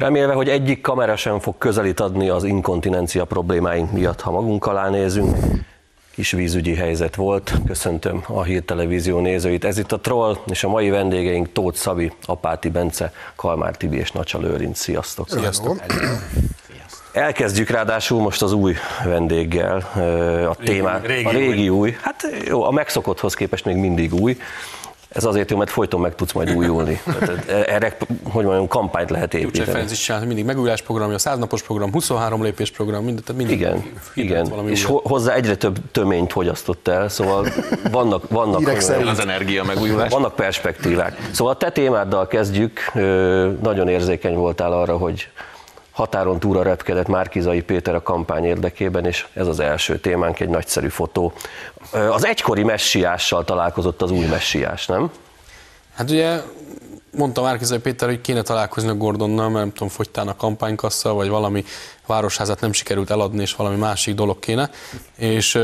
Remélve, hogy egyik kamera sem fog közelít adni az inkontinencia problémáink miatt, ha magunk alá nézünk. Kis vízügyi helyzet volt. Köszöntöm a hírtelevízió nézőit. Ez itt a Troll, és a mai vendégeink Tóth Szabi, Apáti Bence, Kalmár Tibi és Nacsa Lőrinc. Sziasztok! Sziasztok! Elkezdjük ráadásul most az új vendéggel a témát. Régi, a régi új. új. Hát jó, a megszokotthoz képest még mindig új. Ez azért jó, mert folyton meg tudsz majd újulni. Tehát erre, hogy mondjam, kampányt lehet Gyurcsány építeni. Ferenc is csinált mindig megújulás programja, 100 napos program, 23 lépés program, mind, tehát mindig Igen, igen. valami És ho- hozzá egyre több töményt fogyasztott el, szóval vannak, vannak. Az energia megújulás. vannak perspektívák. Szóval a te témáddal kezdjük. Nagyon érzékeny voltál arra, hogy határon túlra repkedett Márkizai Péter a kampány érdekében, és ez az első témánk, egy nagyszerű fotó. Az egykori messiással találkozott az új messiás, nem? Hát ugye mondta Márkizai Péter, hogy kéne találkozni a Gordonnal, mert nem tudom, fogytán a kampánykassa, vagy valami városházat nem sikerült eladni, és valami másik dolog kéne. És,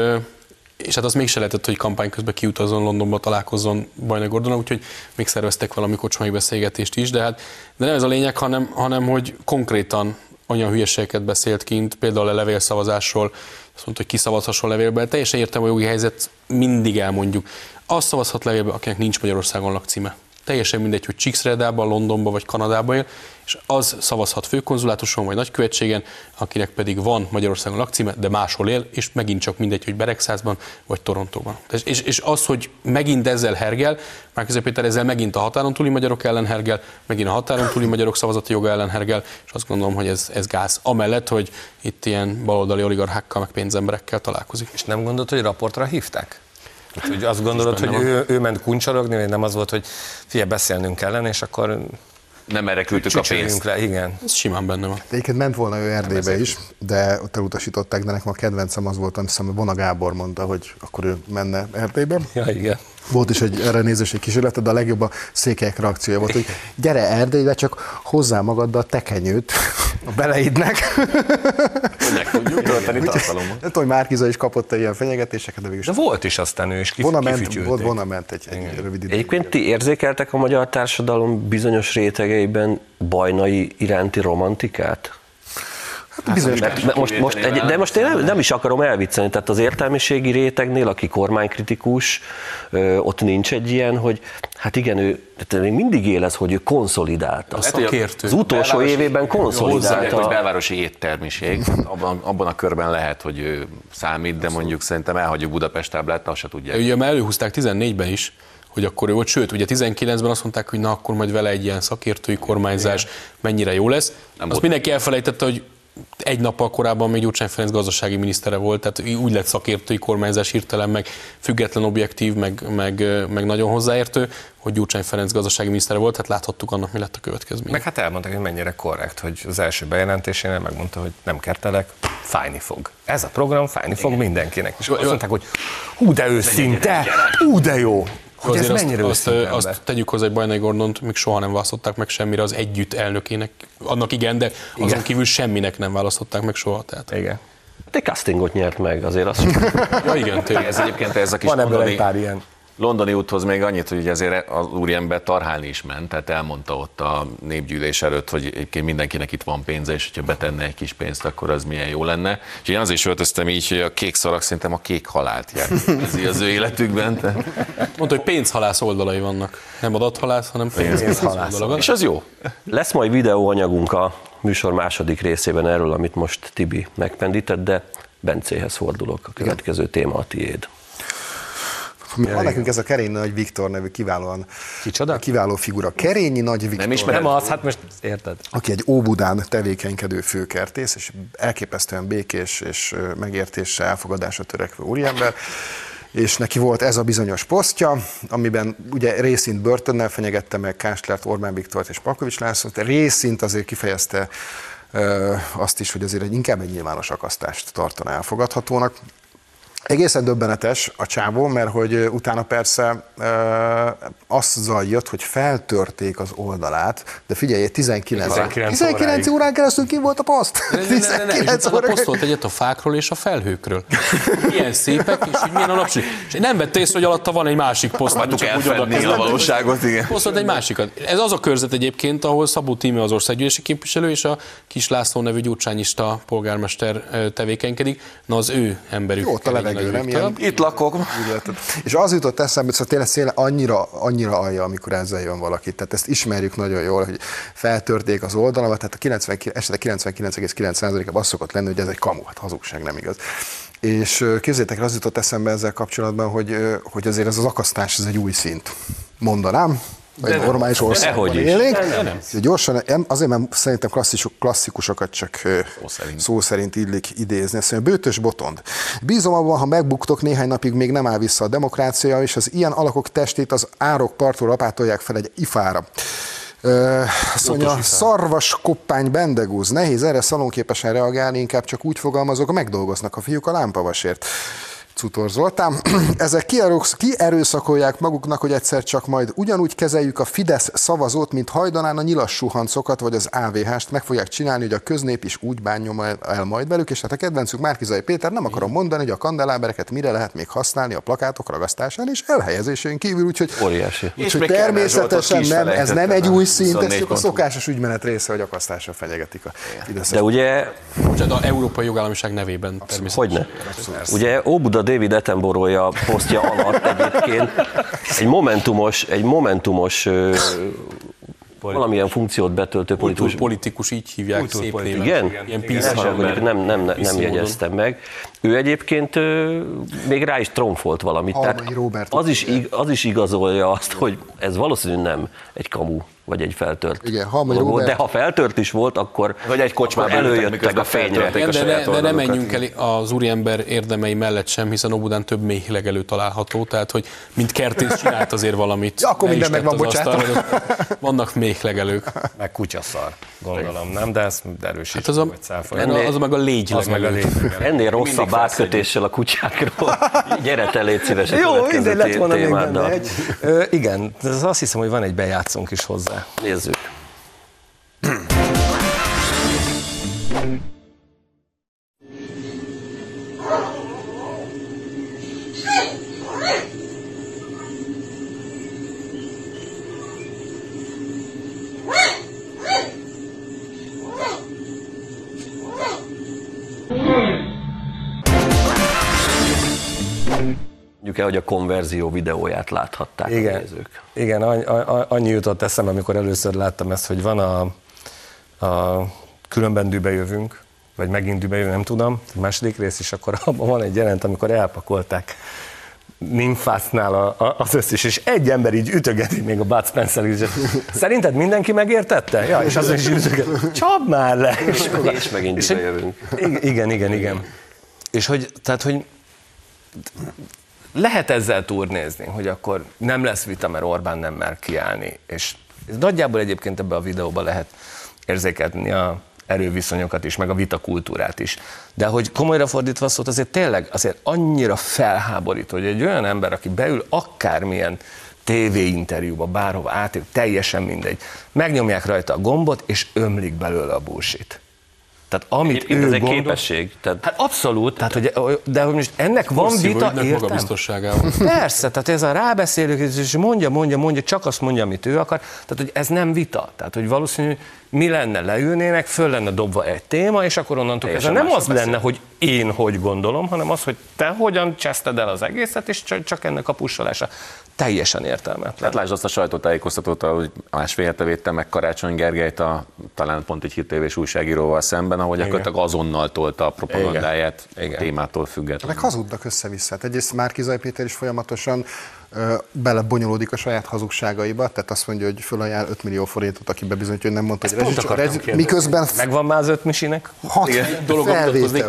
és hát az mégse lehetett, hogy kampány közben kiutazzon Londonba, találkozzon Bajnai Gordonnal, úgyhogy még szerveztek valami kocsmai beszélgetést is, de hát de nem ez a lényeg, hanem, hanem hogy konkrétan olyan hülyeségeket beszélt kint, például a levélszavazásról, azt mondta, hogy kiszavazhasson levélben, teljesen értem a jogi helyzet, mindig elmondjuk. Azt szavazhat levélbe, akinek nincs Magyarországon lakcíme. Teljesen mindegy, hogy Csíkszredában, Londonban vagy Kanadában él, és az szavazhat főkonzulátuson vagy nagykövetségen, akinek pedig van Magyarországon lakcíme, de máshol él, és megint csak mindegy, hogy Beregszázban vagy Torontóban. És, és, és az, hogy megint ezzel hergel, Márkizai Péter ezzel megint a határon túli magyarok ellen hergel, megint a határon túli magyarok szavazati joga ellen hergel, és azt gondolom, hogy ez, ez gáz. Amellett, hogy itt ilyen baloldali oligarchákkal, meg pénzemberekkel találkozik. És nem gondolod, hogy raportra hívták? Hát, hogy azt gondolod, hogy ő, ő ment kuncsorogni, vagy nem az volt, hogy fia, beszélnünk kellene, és akkor Nem erre küldtük a pénzt. le, igen. Ez simán benne van. Egyébként ment volna ő Erdélybe is, de ott elutasították, de nekem a kedvencem az volt, hiszem, Vona Gábor mondta, hogy akkor ő menne Erdélybe. Ja, igen. Volt is egy erre nézős egy kísérlet, de a legjobb a székelyek reakciója volt, hogy gyere Erdélybe, csak hozzá magaddal tekenyőt a beleidnek. Meg tudjuk tölteni tartalommal. Nem tudom, hogy Márkiza is kapott egy ilyen fenyegetéseket, de végül De volt is aztán ő is kif- Vona ment, kifütyülték. volt, Vona ment egy, egy rövid időig. Egyébként ti érzékeltek a magyar társadalom bizonyos rétegeiben bajnai iránti romantikát? Hát bizonyos, Mert, mert most, most egy, de most én nem, nem is akarom elvicceni, tehát az értelmiségi rétegnél, aki kormánykritikus, ott nincs egy ilyen, hogy hát igen, ő tehát még mindig él ez, hogy ő konszolidálta. A szakértő. Az utolsó Belvárosi- évében Hozzáadják, hogy konszolidálta. belvárosi éttermiség, abban, abban a körben lehet, hogy ő számít, de mondjuk szerintem elhagyjuk Budapest táblát, azt se tudják. Ugye már előhúzták 14-ben is, hogy akkor ő volt, sőt, ugye 19-ben azt mondták, hogy na akkor majd vele egy ilyen szakértői kormányzás mennyire jó lesz. Nem azt mindenki elfelejtette, hogy egy nappal korábban még Gyurcsány Ferenc gazdasági minisztere volt, tehát úgy lett szakértői kormányzás hirtelen, meg független, objektív, meg, meg, meg nagyon hozzáértő, hogy Gyurcsány Ferenc gazdasági minisztere volt, hát láthattuk annak, mi lett a következmény. Meg hát elmondták, hogy mennyire korrekt, hogy az első bejelentésénél megmondta, hogy nem kertelek, fájni fog. Ez a program fájni fog mindenkinek. És azt mondták, hogy hú de őszinte, hú de jó. Hogy ez Azért mennyire azt, azt, azt tegyük hozzá, hogy Bajnai Gordont még soha nem választották meg semmire az együtt elnökének. Annak igen, de azon Igen. kívül semminek nem választották meg soha. Tehát. Igen. De castingot nyert meg, azért azt Ja, igen, tényleg. Ez egyébként ez a kis Van ebből egy pár ilyen. Londoni úthoz még annyit, hogy ugye azért az úriember tarhálni is ment, tehát elmondta ott a népgyűlés előtt, hogy egyébként mindenkinek itt van pénze, és hogyha betenne egy kis pénzt, akkor az milyen jó lenne. És én azért is öltöztem így, hogy a kék szarak szerintem a kék halált jelzi az ő életükben. Tehát. Mondta, hogy pénzhalász oldalai vannak. Nem adathalász, hanem pénzhalász oldalak. És az jó. Lesz majd videóanyagunk a műsor második részében erről, amit most Tibi megpendített, de Bencéhez fordulok. A következő téma a tiéd. Van nekünk ez a Kerényi Nagy Viktor nevű kiválóan, Kicsoda? kiváló figura. Kerényi Nagy Viktor. Nem ismered? Nem az, hát most érted. aki egy Óbudán tevékenykedő főkertész, és elképesztően békés és ö, megértésre, elfogadásra törekvő úriember, és neki volt ez a bizonyos posztja, amiben ugye részint börtönnel fenyegette meg Kánslert, Orbán Viktort és Palkovics Lászlót, részint azért kifejezte azt is, hogy azért egy, inkább egy nyilvános akasztást tartaná elfogadhatónak. Egészen döbbenetes a csávó, mert hogy utána persze ö, azt zajjött, hogy feltörték az oldalát, de figyelj, 19, 19 19 órán keresztül ki volt a poszt. Ne, ne, ne, ne, ne. És 19 utána órán posztolt egyet a fákról és a felhőkről. Milyen szépek, és hogy milyen a napsüt. És én nem vette észre, hogy alatta van egy másik poszt. oda elfedni a valóságot, igen. Posztolt egy másikat. Ez az a körzet egyébként, ahol Szabó Tíme az országgyűlési képviselő, és a Kis László nevű gyurcsányista polgármester tevékenykedik. Na az ő emberük. Jó, a levegő, nem ilyen? Itt lehetett. És az jutott eszembe, hogy tényleg széle annyira, annyira alja, amikor ezzel jön valaki. Tehát ezt ismerjük nagyon jól, hogy feltörték az oldalamat, tehát a 90, esetleg 99,9%-ában az szokott lenni, hogy ez egy kamu, hát hazugság, nem igaz. És el, az jutott eszembe ezzel kapcsolatban, hogy, hogy azért ez az akasztás, ez egy új szint. Mondanám, egy normális országban. De Gyorsan, azért, mert szerintem klasszikus, klasszikusokat csak ö, szerint. szó szerint illik idézni. Azt mondja, bőtös botond. Bízom abban, ha megbuktok, néhány napig még nem áll vissza a demokrácia, és az ilyen alakok testét az árok partról apátolják fel egy ifára. Azt mondja, szarvas koppány bendegúz. Nehéz erre szalonképesen reagálni, inkább csak úgy fogalmazok, megdolgoznak a fiúk a lámpavasért. Cutor Zoltán. Ezek kierősz- kierőszakolják maguknak, hogy egyszer csak majd ugyanúgy kezeljük a Fidesz szavazót, mint hajdanán a nyilas suhancokat, vagy az AVH-st, meg fogják csinálni, hogy a köznép is úgy bánjon el- el majd velük, és hát a kedvencük Márkizai Péter nem akarom mondani, hogy a kandelábereket mire lehet még használni a plakátok ragasztásán és elhelyezésén kívül, úgyhogy Óriási. Úgyhogy természetesen nem, ez nem egy új szint, ez 24 csak a szokásos ügymenet része, hogy akasztásra fenyegetik a Fideszes De ugye Bocsánat, a európai jogállamiság nevében természetesen. Hogyne. Ugye Óbuda David Attenborough-ja posztja alatt egyébként egy momentumos, egy momentumos ö, valamilyen funkciót betöltő politikus. Kultúrpolitikus, így hívják szép néven. Igen? Ilyen mondjuk nem, nem, nem, nem jegyeztem meg. Ő egyébként ö, még rá is tromfolt valamit. Halmai Róbert az, is, az is igazolja azt, hogy ez valószínűleg nem egy kamu, vagy egy feltört Igen, Halmai dolog volt, de ha feltört is volt, akkor, Vagy egy kocsmában előjöttek a fényre. Igen, a de, ne, de nem menjünk el az úriember érdemei mellett sem, hiszen Obudán több mély legelő található, tehát hogy mint kertész csinált azért valamit. Ja, akkor minden meg tett van az asztalra, de Vannak még legelők. Meg kutyaszar, gondolom, nem? De ezt erősítsük, Hát az a, hogy cáfoljuk. az, meg a légy Az meg a legelő. lényeg. Ennél rosszabb átkötéssel a kutyákról. Gyere te, légy szíves Jó, következő mindegy, lett volna még benne egy. Igen, ez azt hiszem, hogy van egy bejátszónk is hozzá. Nézzük. El, hogy a konverzió videóját láthatták a Igen, nézők. igen annyi, a- jutott eszembe, amikor először láttam ezt, hogy van a, a különben dübe jövünk, vagy megint dübe jövünk, nem tudom, a második rész, és akkor abban van egy jelent, amikor elpakolták Nymphásznál a, a, az összes, és egy ember így ütögeti még a Bud Spencer is. Szerinted mindenki megértette? Ja, és az is ütöget. Csapd már le! És, És megint és jövünk. Igen, igen, igen, igen. És hogy, tehát, hogy lehet ezzel turnézni, hogy akkor nem lesz vita, mert Orbán nem mer kiállni. És ez nagyjából egyébként ebbe a videóban lehet érzékelni a erőviszonyokat is, meg a vitakultúrát is. De hogy komolyra fordítva szólt, azért tényleg azért annyira felháborító, hogy egy olyan ember, aki beül akármilyen tévéinterjúba, bárhova átér, teljesen mindegy, megnyomják rajta a gombot, és ömlik belőle a bullshit. Tehát amit Egyébként ő ez egy gondol, képesség. Tehát Hát abszolút, tehát, hogy, de hogy most ennek van vita, Porszívóidnak értem? magabiztosságával. Persze, tehát ez a rábeszélők, és mondja, mondja, mondja, csak azt mondja, amit ő akar. Tehát, hogy ez nem vita. Tehát, hogy valószínű, mi lenne, leülnének, föl lenne dobva egy téma, és akkor onnantól kezdve nem az másról lenne, hogy én hogy gondolom, hanem az, hogy te hogyan cseszted el az egészet, és csak, csak ennek a pussolása teljesen értelmetlen. Hát lásd azt a sajtótájékoztatót, hogy másfél hete védte meg Karácsony Gergelyt, a, talán pont egy hírtévés újságíróval szemben, ahogy gyakorlatilag azonnal tolta a propagandáját Igen. Igen. témától függetlenül. Meg hazudnak össze-vissza. Hát egyrészt Márkizaj Péter is folyamatosan belebonyolódik a saját hazugságaiba, tehát azt mondja, hogy fölajánl 5 millió forintot, aki bebizonyítja, hogy nem mondta, hogy rezsi, akartam rezsi, kérdezni. miközben Megvan már az öt misinek? hat dolog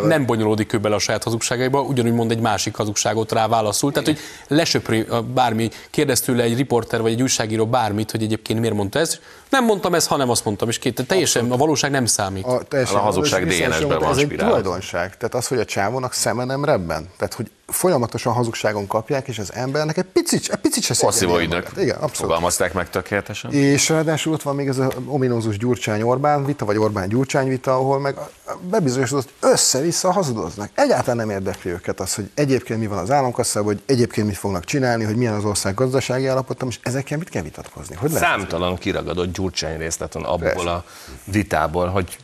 nem bonyolódik ő bele a saját hazugságaiba, ugyanúgy mond egy másik hazugságot rá válaszul. Tehát, hogy lesöpri bármi, kérdez tőle egy riporter vagy egy újságíró bármit, hogy egyébként miért mondta ezt. Nem mondtam ezt, hanem azt mondtam, és két. Teljesen a valóság nem számít. A, teljesen, A hazugság DNS-ben van Ez egy spirálva. tulajdonság. Tehát az, hogy a csávónak szeme nem rebben. Tehát, hogy folyamatosan hazugságon kapják, és az embernek egy picit, egy picit se magát. Igen, abszolút. fogalmazták meg tökéletesen. És ráadásul ott van még ez a ominózus Gyurcsány-Orbán vita, vagy Orbán-Gyurcsány vita, ahol meg bebizonyosodott, össze-vissza hazudoznak. Egyáltalán nem érdekli őket az, hogy egyébként mi van az államkasszában, hogy egyébként mit fognak csinálni, hogy milyen az ország gazdasági állapota, és ezekkel mit kell vitatkozni? Hogy? Számtalan kiragadott Gyurcsány részlet van abból Persze. a vitából, hogy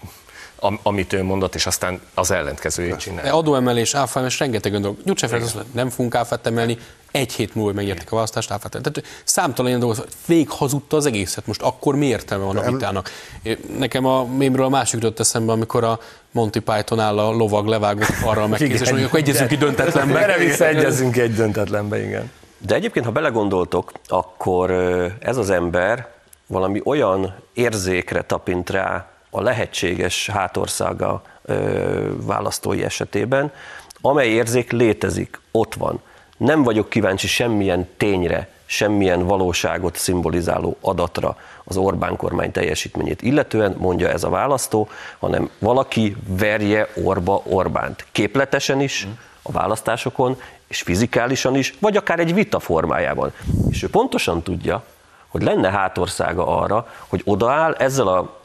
am, amit ő mondott, és aztán az ellentkezőjét De csinál. adóemelés, áfaemelés, rengeteg olyan dolog. Gyurcsány Ferenc azt mondta, nem fogunk áfát emelni, egy hét múlva megértek a választást, áfát. Tehát számtalan ilyen dolog, végig hazudta az egészet. Most akkor mi értelme van a vitának? Nekem a mémről a másik jutott eszembe, amikor a Monty Python áll a lovag levágott arra megkérdezés, Igen. hogy akkor egyezünk ki döntetlenbe. Erre visszaegyezünk egy döntetlenbe, igen. De egyébként, ha belegondoltok, akkor ez az ember valami olyan érzékre tapint rá a lehetséges hátországa választói esetében, amely érzék létezik, ott van. Nem vagyok kíváncsi semmilyen tényre, semmilyen valóságot szimbolizáló adatra az Orbán kormány teljesítményét illetően, mondja ez a választó, hanem valaki verje orba Orbánt. Képletesen is, a választásokon, és fizikálisan is, vagy akár egy vita formájában. És ő pontosan tudja, hogy lenne hátországa arra, hogy odaáll ezzel a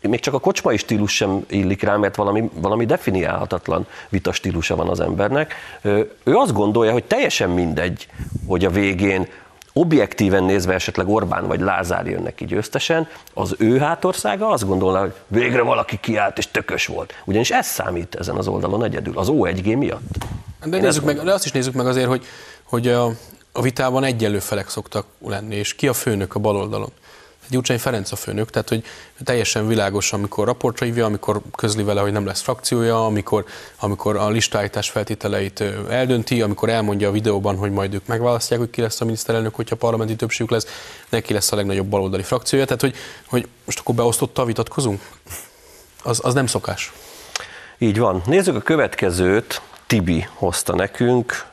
még csak a kocsmai stílus sem illik rá, mert valami, valami definiálhatatlan vita stílusa van az embernek. Ő azt gondolja, hogy teljesen mindegy, hogy a végén objektíven nézve esetleg Orbán vagy Lázár jönnek ki győztesen, az ő hátországa azt gondolná, hogy végre valaki kiállt és tökös volt. Ugyanis ez számít ezen az oldalon egyedül, az O1G miatt. De, nézzük meg, de azt is nézzük meg azért, hogy, hogy a, a vitában egyenlő felek szoktak lenni, és ki a főnök a bal oldalon. Gyurcsány Ferenc a főnök, tehát hogy teljesen világos, amikor raportra hívja, amikor közli vele, hogy nem lesz frakciója, amikor, amikor a listállítás feltételeit eldönti, amikor elmondja a videóban, hogy majd ők megválasztják, hogy ki lesz a miniszterelnök, hogyha parlamenti többségük lesz, neki lesz a legnagyobb baloldali frakciója. Tehát, hogy, hogy most akkor beosztotta vitatkozunk? Az, az nem szokás. Így van. Nézzük a következőt. Tibi hozta nekünk.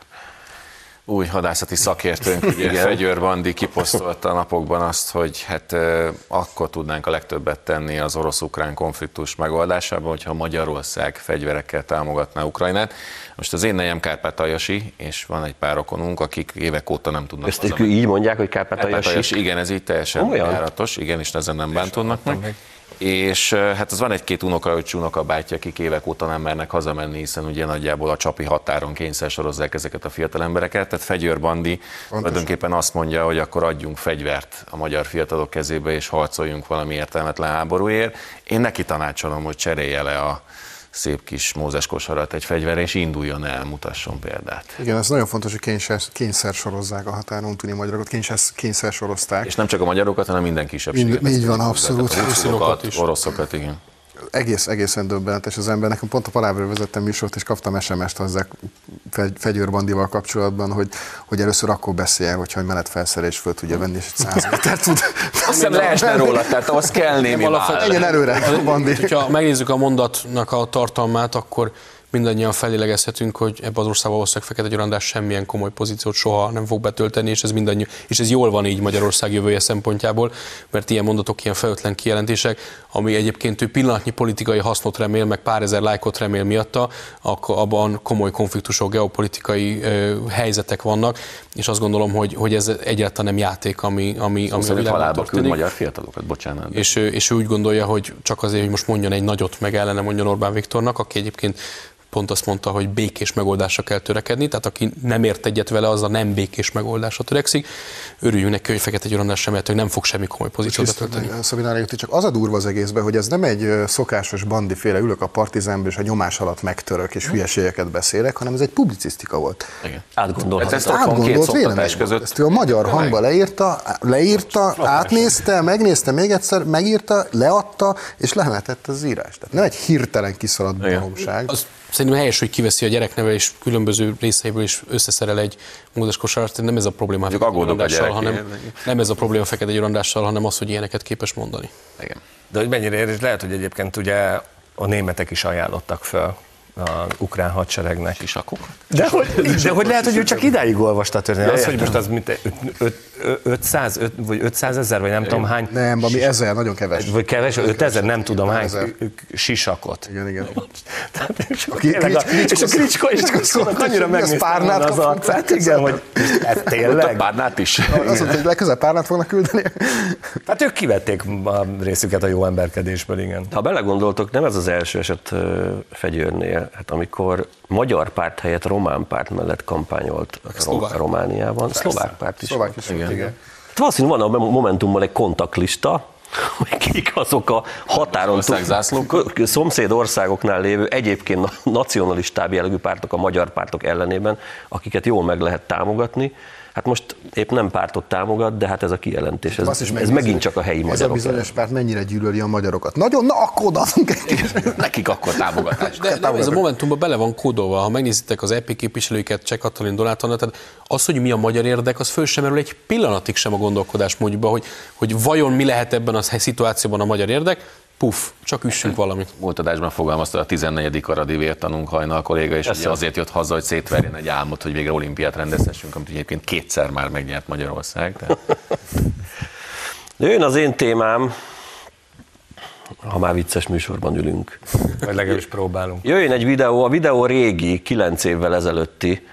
Új hadászati szakértőnk, ugye Fegyőr Bandi kiposztolta a napokban azt, hogy hát akkor tudnánk a legtöbbet tenni az orosz-ukrán konfliktus megoldásában, hogyha Magyarország fegyverekkel támogatná Ukrajnát. Most az én nejem Kárpátaljasi, és van egy pár rokonunk, akik évek óta nem tudnak Ezt így mondják, hogy Kárpátalja Kárpátaljas, sík. igen, ez így teljesen járatos, igen, és ezen nem bántódnak meg. És hát az van egy-két unokaöccsi unokabátyja, akik évek óta nem mernek hazamenni, hiszen ugye nagyjából a csapi határon kényszer sorozzák ezeket a fiatal embereket. Tehát Fegyőr Bandi tulajdonképpen azt mondja, hogy akkor adjunk fegyvert a magyar fiatalok kezébe, és harcoljunk valami értelmetlen háborúért. Én neki tanácsolom, hogy cserélje le a szép kis mózes kosarat egy fegyverre, és induljon el, mutasson példát. Igen, ez nagyon fontos, hogy kényszer, kényszer sorozzák a határon túli magyarokat, kényszer, kényszer sorozták. És nem csak a magyarokat, hanem minden kisebbséget. Mind- így van, abszolút. Is. oroszokat, igen. Egész, egészen döbbenetes az ember. Nekem pont a Palábra vezettem műsort, és kaptam SMS-t hozzá fegy, fegyőrbandival kapcsolatban, hogy, hogy először akkor beszél, hogyha egy menetfelszerelés föl tudja venni, és 100 méter tud. Azt hiszem leesne róla, tehát az kell némi. Menjen előre, Bandi. Ha megnézzük a mondatnak a tartalmát, akkor mindannyian felélegezhetünk, hogy ebben az országban valószínűleg Fekete Győr András semmilyen komoly pozíciót soha nem fog betölteni, és ez mindannyi, és ez jól van így Magyarország jövője szempontjából, mert ilyen mondatok, ilyen felötlen kijelentések, ami egyébként ő pillanatnyi politikai hasznot remél, meg pár ezer lájkot remél miatta, akkor abban komoly konfliktusok, geopolitikai helyzetek vannak, és azt gondolom, hogy, hogy ez egyáltalán nem játék, ami, ami, ami Szerint világban halálba küld magyar fiatalokat, bocsánat. de- És ő, és ő úgy gondolja, hogy csak azért, hogy most mondjon egy nagyot, meg ellene mondjon Orbán Viktornak, aki egyébként pont azt mondta, hogy békés megoldásra kell törekedni, tehát aki nem ért egyet vele, az a nem békés megoldásra törekszik. Örüljünk neki, hogy Fekete Győr András sem hogy nem fog semmi komoly pozíciót betölteni. Szabinál Jutti, csak az a durva az egészben, hogy ez nem egy ö, szokásos bandiféle, ülök a partizánba, és a nyomás alatt megtörök, és hülyeségeket beszélek, hanem ez egy publicisztika volt. Igen. Átgondolható. Hát két Átgondolt vélemény között. Ezt ő a magyar hangba leírta, leírta, átnézte, megnézte még egyszer, megírta, leadta, és lemetette az írást. Tehát nem egy hirtelen kiszaladt baromság. Az szerintem helyes, hogy kiveszi a gyerekneve és különböző részeiből is összeszerel egy módos kosarat. Nem ez a probléma aggódok a gyerekéért. hanem nem ez a probléma Fekete Győr Andrással, hanem az, hogy ilyeneket képes mondani. Igen. De hogy mennyire ér, és lehet, hogy egyébként ugye a németek is ajánlottak föl az ukrán hadseregnek. Sisakok? De hogy, de hogy lehet, hogy ő csak idáig olvasta a történetet. Az, hogy most az mint 500 vagy 500 ezer, vagy nem tudom hány, Nem, ami ezzel nagyon keves. vagy keves, 5000, nem tudom hány Ezer. sisakot. Igen, igen. A- Klitschko- és a Klitschko, és a Klitschko annyira hogy mi az megnézte párnát az arcát, igen, hogy ez tényleg. Párnát is? Azt mondta, hogy legközelebb párnát fognak küldeni. Hát ők kivették a részüket a jó emberkedésből, igen. Ha belegondoltok, nem ez az első eset ö, Hát amikor magyar párt helyett román párt mellett kampányolt Rom- szlovák. Romániában, szlovák párt is. Szlovák is volt, igen. Hát valószínűleg van a Momentumban egy kontaktlista, hogy kik azok a határon túl- szomszéd országoknál lévő egyébként na- nacionalistább jellegű pártok, a magyar pártok ellenében, akiket jól meg lehet támogatni. Hát most épp nem pártot támogat, de hát ez a kijelentés, ez, is ez megint csak a helyi Ez a magyarok. bizonyos párt mennyire gyűlöli a magyarokat. Nagyon, na akkor odaadunk egy Nekik akkor támogatás. De nem, ez a Momentumban bele van kódolva. Ha megnézitek az EP képviselőket, Cseh Katalin Donátonnal, tehát az, hogy mi a magyar érdek, az föl sem merül egy pillanatig sem a gondolkodás módjukba, hogy, hogy vajon mi lehet ebben a szituációban a magyar érdek, puff, csak üssünk valamit. Múlt adásban fogalmazta a 14. aradi vértanunk hajnal kolléga, és ugye azért jött haza, hogy szétverjen egy álmot, hogy végre olimpiát rendezhessünk, amit egyébként kétszer már megnyert Magyarország. De jön az én témám, ha már vicces műsorban ülünk. Vagy legalábbis próbálunk. Jöjjön egy videó, a videó régi, 9 évvel ezelőtti.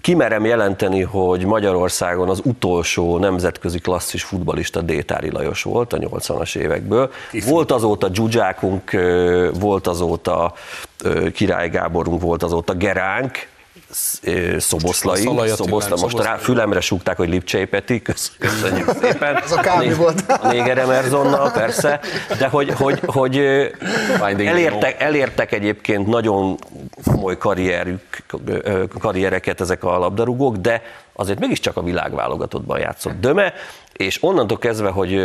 Kimerem jelenteni, hogy Magyarországon az utolsó nemzetközi klasszis futbalista Détári Lajos volt a 80-as évekből. Volt azóta Dzsuzsákunk, ö, volt azóta Király Gáborunk, volt azóta Geránk, Szoboszlai, Attilánk, Szoboszla, most rá fülemre súgták, hogy Lipcsei Peti, kösz- köszönjük szépen. Ez a Kámi volt. A Néger Emersonnal, persze, de hogy, hogy, hogy elértek, elértek egyébként nagyon komoly karrierük, karriereket ezek a labdarúgók, de azért mégiscsak a világválogatottban játszott Döme, és onnantól kezdve, hogy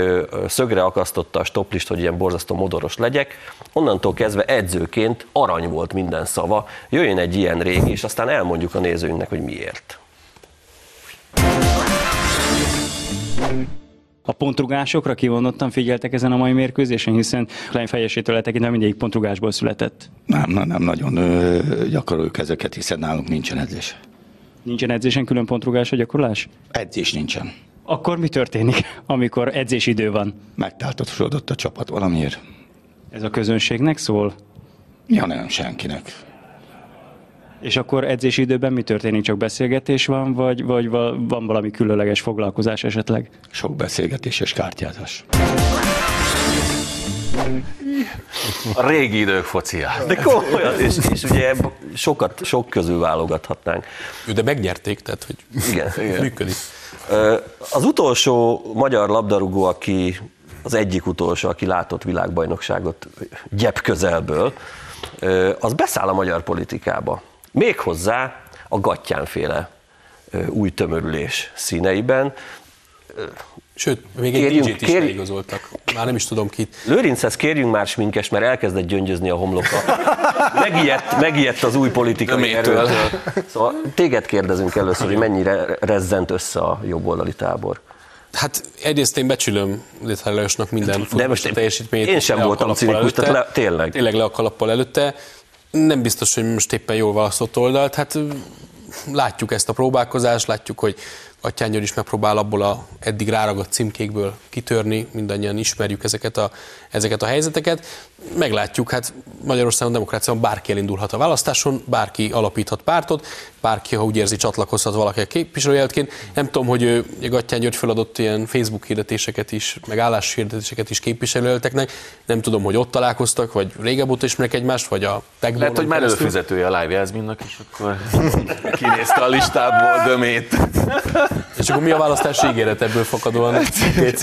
szögre akasztotta a stoplist, hogy ilyen borzasztó modoros legyek, onnantól kezdve edzőként arany volt minden szava. Jöjjön egy ilyen régi, és aztán elmondjuk a nézőinknek, hogy miért. A pontrugásokra kivonottan figyeltek ezen a mai mérkőzésen, hiszen Klein fejesétől letekintve mindegyik pontrugásból született. Nem, nem, nem nagyon ö, gyakoroljuk ezeket, hiszen nálunk nincsen edzés. Nincsen edzésen külön pontrugás a gyakorlás? Edzés nincsen. Akkor mi történik, amikor edzésidő van? Megtáltatosodott a csapat valamiért. Ez a közönségnek szól? Ja, nem, senkinek. És akkor edzésidőben mi történik? Csak beszélgetés van, vagy, vagy va- van valami különleges foglalkozás esetleg? Sok beszélgetés és kártyázás. a régi idők focia. De komolyan, és, és ugye sokat, sok közül válogathatnánk. De megnyerték, tehát hogy Igen. működik. Az utolsó magyar labdarúgó, aki az egyik utolsó, aki látott világbajnokságot gyep közelből, az beszáll a magyar politikába. Méghozzá a gattyánféle új tömörülés színeiben. Sőt, még egy Kérjünk- DJ-t is kérj- leigazoltak. Már nem is tudom kit. Lőrinchez kérjünk már sminkes, mert elkezdett gyöngyözni a homloka. Megijedt, megijedt az új politikai Ömétől. erőtől. Szóval téged kérdezünk először, hogy mennyire rezzent össze a jobboldali tábor. Hát egyrészt én becsülöm Léthári Lajosnak minden futballista én- teljesítményét. én sem voltam cinikus, tehát le- tényleg. Tényleg le a kalappal előtte. Nem biztos, hogy most éppen jól választott oldalt. Hát látjuk ezt a próbálkozást, látjuk, hogy Atyán György is megpróbál abból a eddig ráragadt címkékből kitörni, mindannyian ismerjük ezeket a, ezeket a helyzeteket. Meglátjuk, hát Magyarországon demokráciában bárki elindulhat a választáson, bárki alapíthat pártot, bárki, ha úgy érzi, csatlakozhat valaki a képviselőjeltként. Nem tudom, hogy Gattyán György feladott ilyen Facebook hirdetéseket is, meg állás hirdetéseket is képviselőjelteknek. Nem tudom, hogy ott találkoztak, vagy régebb óta ismerek egymást, vagy a Tegmónon Lehet, hogy már előfizetője a Live Jászminnak, és akkor kinézte a listából dömét. És akkor mi a választási ígéret ebből fakadóan?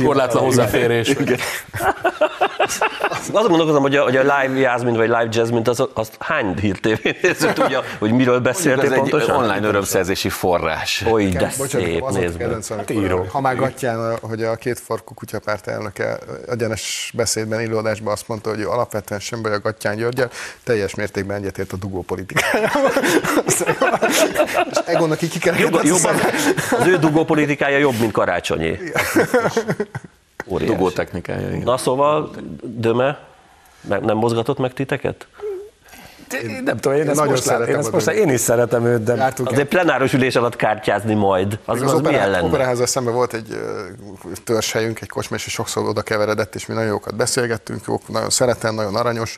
Korlátlan hozzáférés. Azon gondolkozom, hogy a, hogy a live Jasmine vagy live Jasmine, az, azt hány hírtévé néző tudja, hogy miről beszéltél egy pontosan? online örömszerzési forrás. Oly, de Bocsánat, szép, nézd meg. amikor ha már Gattyán, hogy a két farkú kutyapárt elnöke egyenes beszédben, előadásban azt mondta, hogy ő alapvetően sem baj a Gattyán Györgyel, teljes mértékben egyetért a dugó politikájával. És Egonnak így kikerekedett a Jobban, az ő dugó politikája jobb, mint karácsonyé. Óriási. Dugó technikája, igen. Na szóval, Döme, me- nem mozgatott meg titeket? Én nem tudom, én, ezt nagyon most látom, én, szeretem ezt most, én is szeretem őt, de Jártunk Azért plenáros ülés alatt kártyázni majd. Az, az, az, az milyen opera, lenne? operaházzal szemben volt egy ö, törzshelyünk, egy kocsma, és sokszor oda keveredett, és mi nagyon jókat beszélgettünk, jók, nagyon szeretem, nagyon aranyos.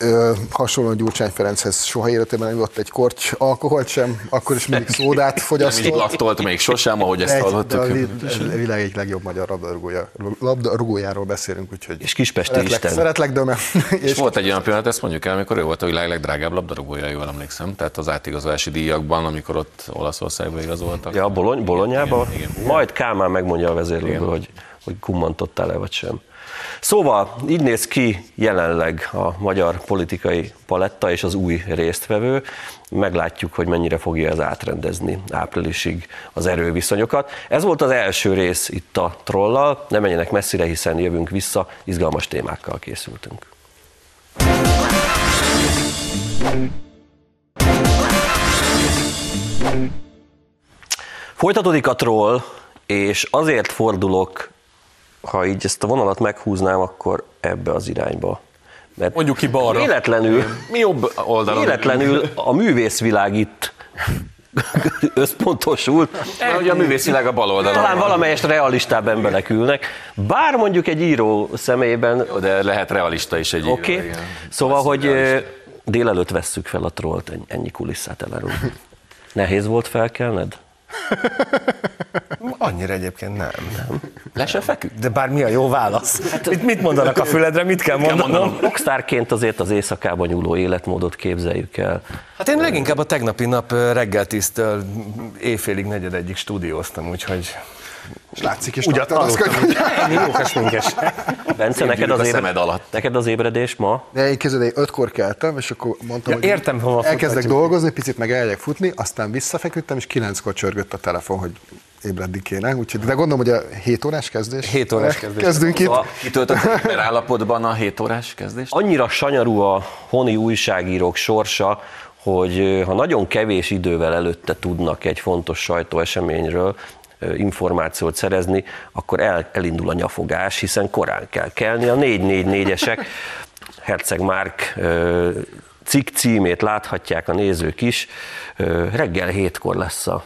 Ö, hasonlóan Gyurcsány Ferenchez soha életében nem ott egy korty alkoholt sem, akkor is mindig szódát fogyasztott. lattolt még sosem, ahogy ezt hallottuk. a vi- a világ egyik legjobb magyar labdarúgója, labdarúgójáról beszélünk, úgyhogy És Kispesti szeretlek, Isten. szeretlek, de mert, És volt egy olyan pillanat, ezt mondjuk el, amikor ő volt a világ legdrágább labdarúgója, jól emlékszem. Tehát az átigazolási díjakban, amikor ott Olaszországba igazoltak. Ja, Bolony, Bolonyába? Igen, igen. Majd Kálmán megmondja a vezérlőből, hogy, hogy kummantottál-e vagy sem. Szóval így néz ki jelenleg a magyar politikai paletta és az új résztvevő. Meglátjuk, hogy mennyire fogja ez átrendezni áprilisig az erőviszonyokat. Ez volt az első rész itt a trollal. Ne menjenek messzire, hiszen jövünk vissza, izgalmas témákkal készültünk. Folytatódik a troll, és azért fordulok, ha így ezt a vonalat meghúznám, akkor ebbe az irányba. Mert Mondjuk ki balra. Véletlenül, Mi jobb oldalon? véletlenül a művészvilág itt összpontosult. Mert ugye a művészvilág a bal oldalon. Talán valamelyest realistább emberek ülnek, bár mondjuk egy író személyében De lehet realista is egy Oké, író, okay. igen. szóval, hogy realista. ö, délelőtt vesszük fel a trollt, ennyi- ennyi kulisszát elárul. Nehéz volt felkelned? annyira egyébként nem. nem. Le se feküdt? De bár mi a jó válasz? Mit, mit mondanak a füledre, mit kell mondanom? Rockstárként azért az éjszakában nyúló életmódot képzeljük el. Hát én leginkább a tegnapi nap reggel tíztől éjfélig negyed egyik stúdióztam, úgyhogy és látszik is aludtam. hogy Ennyi jókas minkes. Bence, neked az, ébred... alatt. neked az ébredés ma? De én én ötkor keltem, és akkor mondtam, Ja, hogy értem, hova elkezdek dolgozni, picit meg eljek futni, aztán visszafeküdtem, és kilenckor csörgött a telefon, hogy ébredni kéne. Úgyhogy, de gondolom, hogy a 7 órás kezdés. 7 órás kezdés. Kezdünk itt. Szóval Kitöltött állapotban a 7 órás kezdést? annyira sanyarú a honi újságírók sorsa, hogy ha nagyon kevés idővel előtte tudnak egy fontos sajtóeseményről információt szerezni, akkor el, elindul a nyafogás, hiszen korán kell kelni. A 444-esek, Herceg Márk cikk címét láthatják a nézők is, reggel hétkor lesz a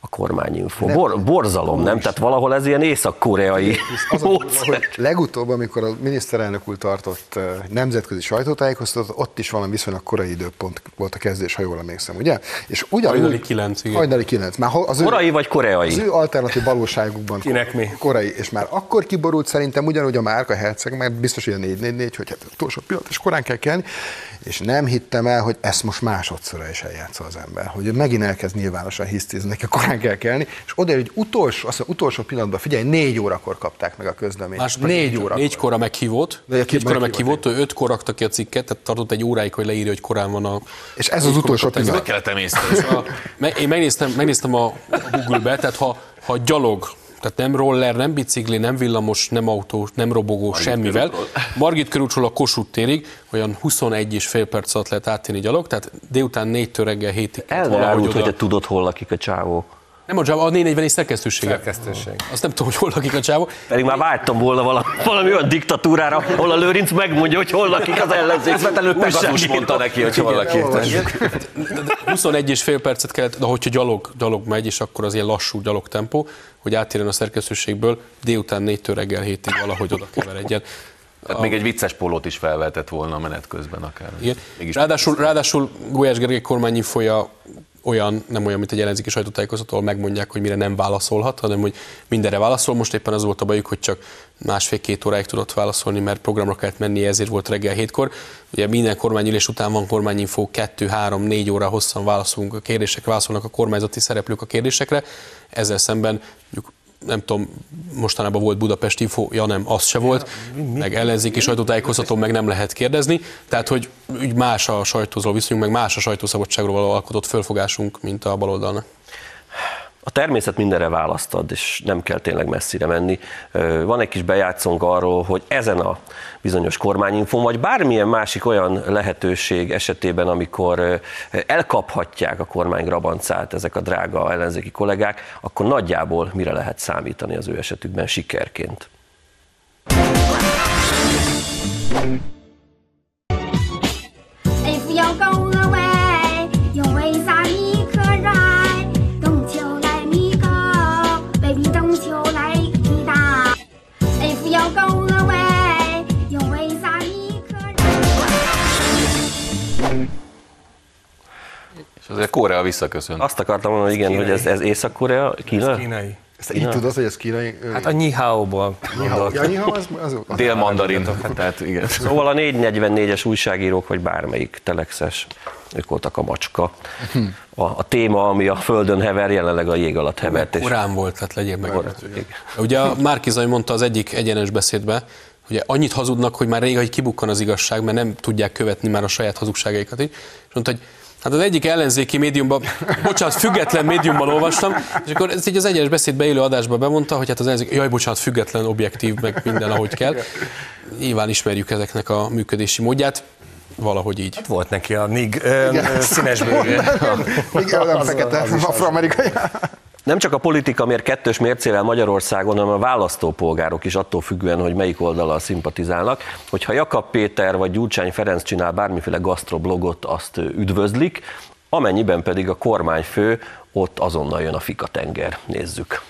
a kormányinfo. Bor, borzalom, nem? Tehát valahol ez ilyen észak-koreai Az a módszer. hogy legutóbb, amikor a miniszterelnök úr tartott nemzetközi sajtótájékoztatót, ott is valami viszonylag korai időpont volt a kezdés, ha jól emlékszem, ugye? És ugyanúgy... Hajnali kilenc, igen. Hajnali kilenc. Már ho- az ő, Korai vagy koreai? az ő alternatív valóságukban Kinek mi? korai, és már akkor kiborult szerintem ugyanúgy a Márka Herceg, mert biztos, hogy a 444, hogy hát utolsó pillanat, és korán kell kelni, és nem hittem el, hogy ezt most másodszorra is eljátsza az ember, hogy megint elkezd nyilvánosan hisztizni, neki korán kell kelni, és oda, hogy utolsó, azt mondja, utolsó pillanatban, figyelj, négy órakor kapták meg a közleményt. Másodperc, négy órakor. Négykora meghívott, De ki- négykora meghívott, meghívott, ő ötkor rakta ki a cikket, tehát tartott egy óráig, hogy leírja, hogy korán van a... És ez az utolsó pillanat. Meg kellett emészteni. A, én megnéztem, megnéztem a, a Google-be, tehát ha, ha gyalog, tehát nem roller, nem bicikli, nem villamos, nem autó, nem robogó, semmivel. Margit körútról a Kossuth térig olyan 21 és fél perc alatt lehet áttenni gyalog, tehát délután 4-től reggel 7-ig. El ne árult, hogy te tudod, hol lakik a csávó. Nem a Java, a 440 szerkesztősége. Szerkesztőség. Azt nem tudom, hogy hol lakik a csávó. Pedig már vágytam volna valami, valami olyan diktatúrára, ahol a Lőrinc megmondja, hogy hol lakik az ellenzék. Közvetlenül Pegasus mondta neki, hogy hol lakik. 21 és fél percet kellett, de hogyha gyalog, gyalog megy, és akkor az ilyen lassú gyalog tempó, hogy átérjen a szerkesztőségből, délután 4-től reggel 7-ig valahogy oda keveredjen. Tehát még egy vicces pólót is felvehetett volna a menet közben akár. Igen. Ráadásul, ráadásul Gulyás Gergely kormányinfoja olyan, nem olyan, mint egy ellenzéki sajtótájékoztató, megmondják, hogy mire nem válaszolhat, hanem hogy mindenre válaszol. Most éppen az volt a bajuk, hogy csak másfél-két óráig tudott válaszolni, mert programra kellett menni, ezért volt reggel hétkor. Ugye minden kormányülés után van kormányinfó, kettő, három, négy óra hosszan válaszolunk a kérdésekre, válaszolnak a kormányzati szereplők a kérdésekre. Ezzel szemben nem tudom, mostanában volt Budapest Info, ja nem, az se volt, meg ellenzéki sajtótájékoztató meg nem lehet kérdezni, tehát hogy úgy más a sajtózó viszonyunk, meg más a sajtószabadságról való alkotott fölfogásunk, mint a baloldalnak. A természet mindenre választad, és nem kell tényleg messzire menni. Van egy kis bejátszónk arról, hogy ezen a bizonyos kormányinfon, vagy bármilyen másik olyan lehetőség esetében, amikor elkaphatják a kormány grabancát ezek a drága ellenzéki kollégák, akkor nagyjából mire lehet számítani az ő esetükben sikerként. És azért Korea visszaköszön. Azt akartam mondani, igen, hogy ez, ez Észak-Korea, Kína? Kínai. Ezt így tudod, hogy ez kínai? Hát a Nyihaóból gondolok. Ja, Nihao, az, az, az, Dél-mandarin, tehát igen. Szóval a 444-es újságírók, vagy bármelyik telexes, ők voltak a macska. A, a téma, ami a földön hever, jelenleg a jég alatt hevert. És Korán volt, tehát legyél meg. Igen. Ugye a Márkizai mondta az egyik egyenes beszédbe, hogy annyit hazudnak, hogy már rég, hogy kibukkan az igazság, mert nem tudják követni már a saját hazugságaikat is. És mondta, hogy Hát az egyik ellenzéki médiumban, bocsánat, független médiumban olvastam, és akkor ez így az egyenes beszédbe élő adásban bemondta, hogy hát az ellenzék, jaj, bocsánat, független, objektív, meg minden, ahogy kell. Nyilván ismerjük ezeknek a működési módját, valahogy így. Volt neki a nig ö, színes bőrje. Igen, nem fekete, afroamerikai. Nem csak a politika mér kettős mércével Magyarországon, hanem a választópolgárok is attól függően, hogy melyik oldalal szimpatizálnak. Hogyha Jakab Péter vagy Gyurcsány Ferenc csinál bármiféle gasztroblogot, azt üdvözlik, amennyiben pedig a kormányfő, ott azonnal jön a fikatenger. Nézzük.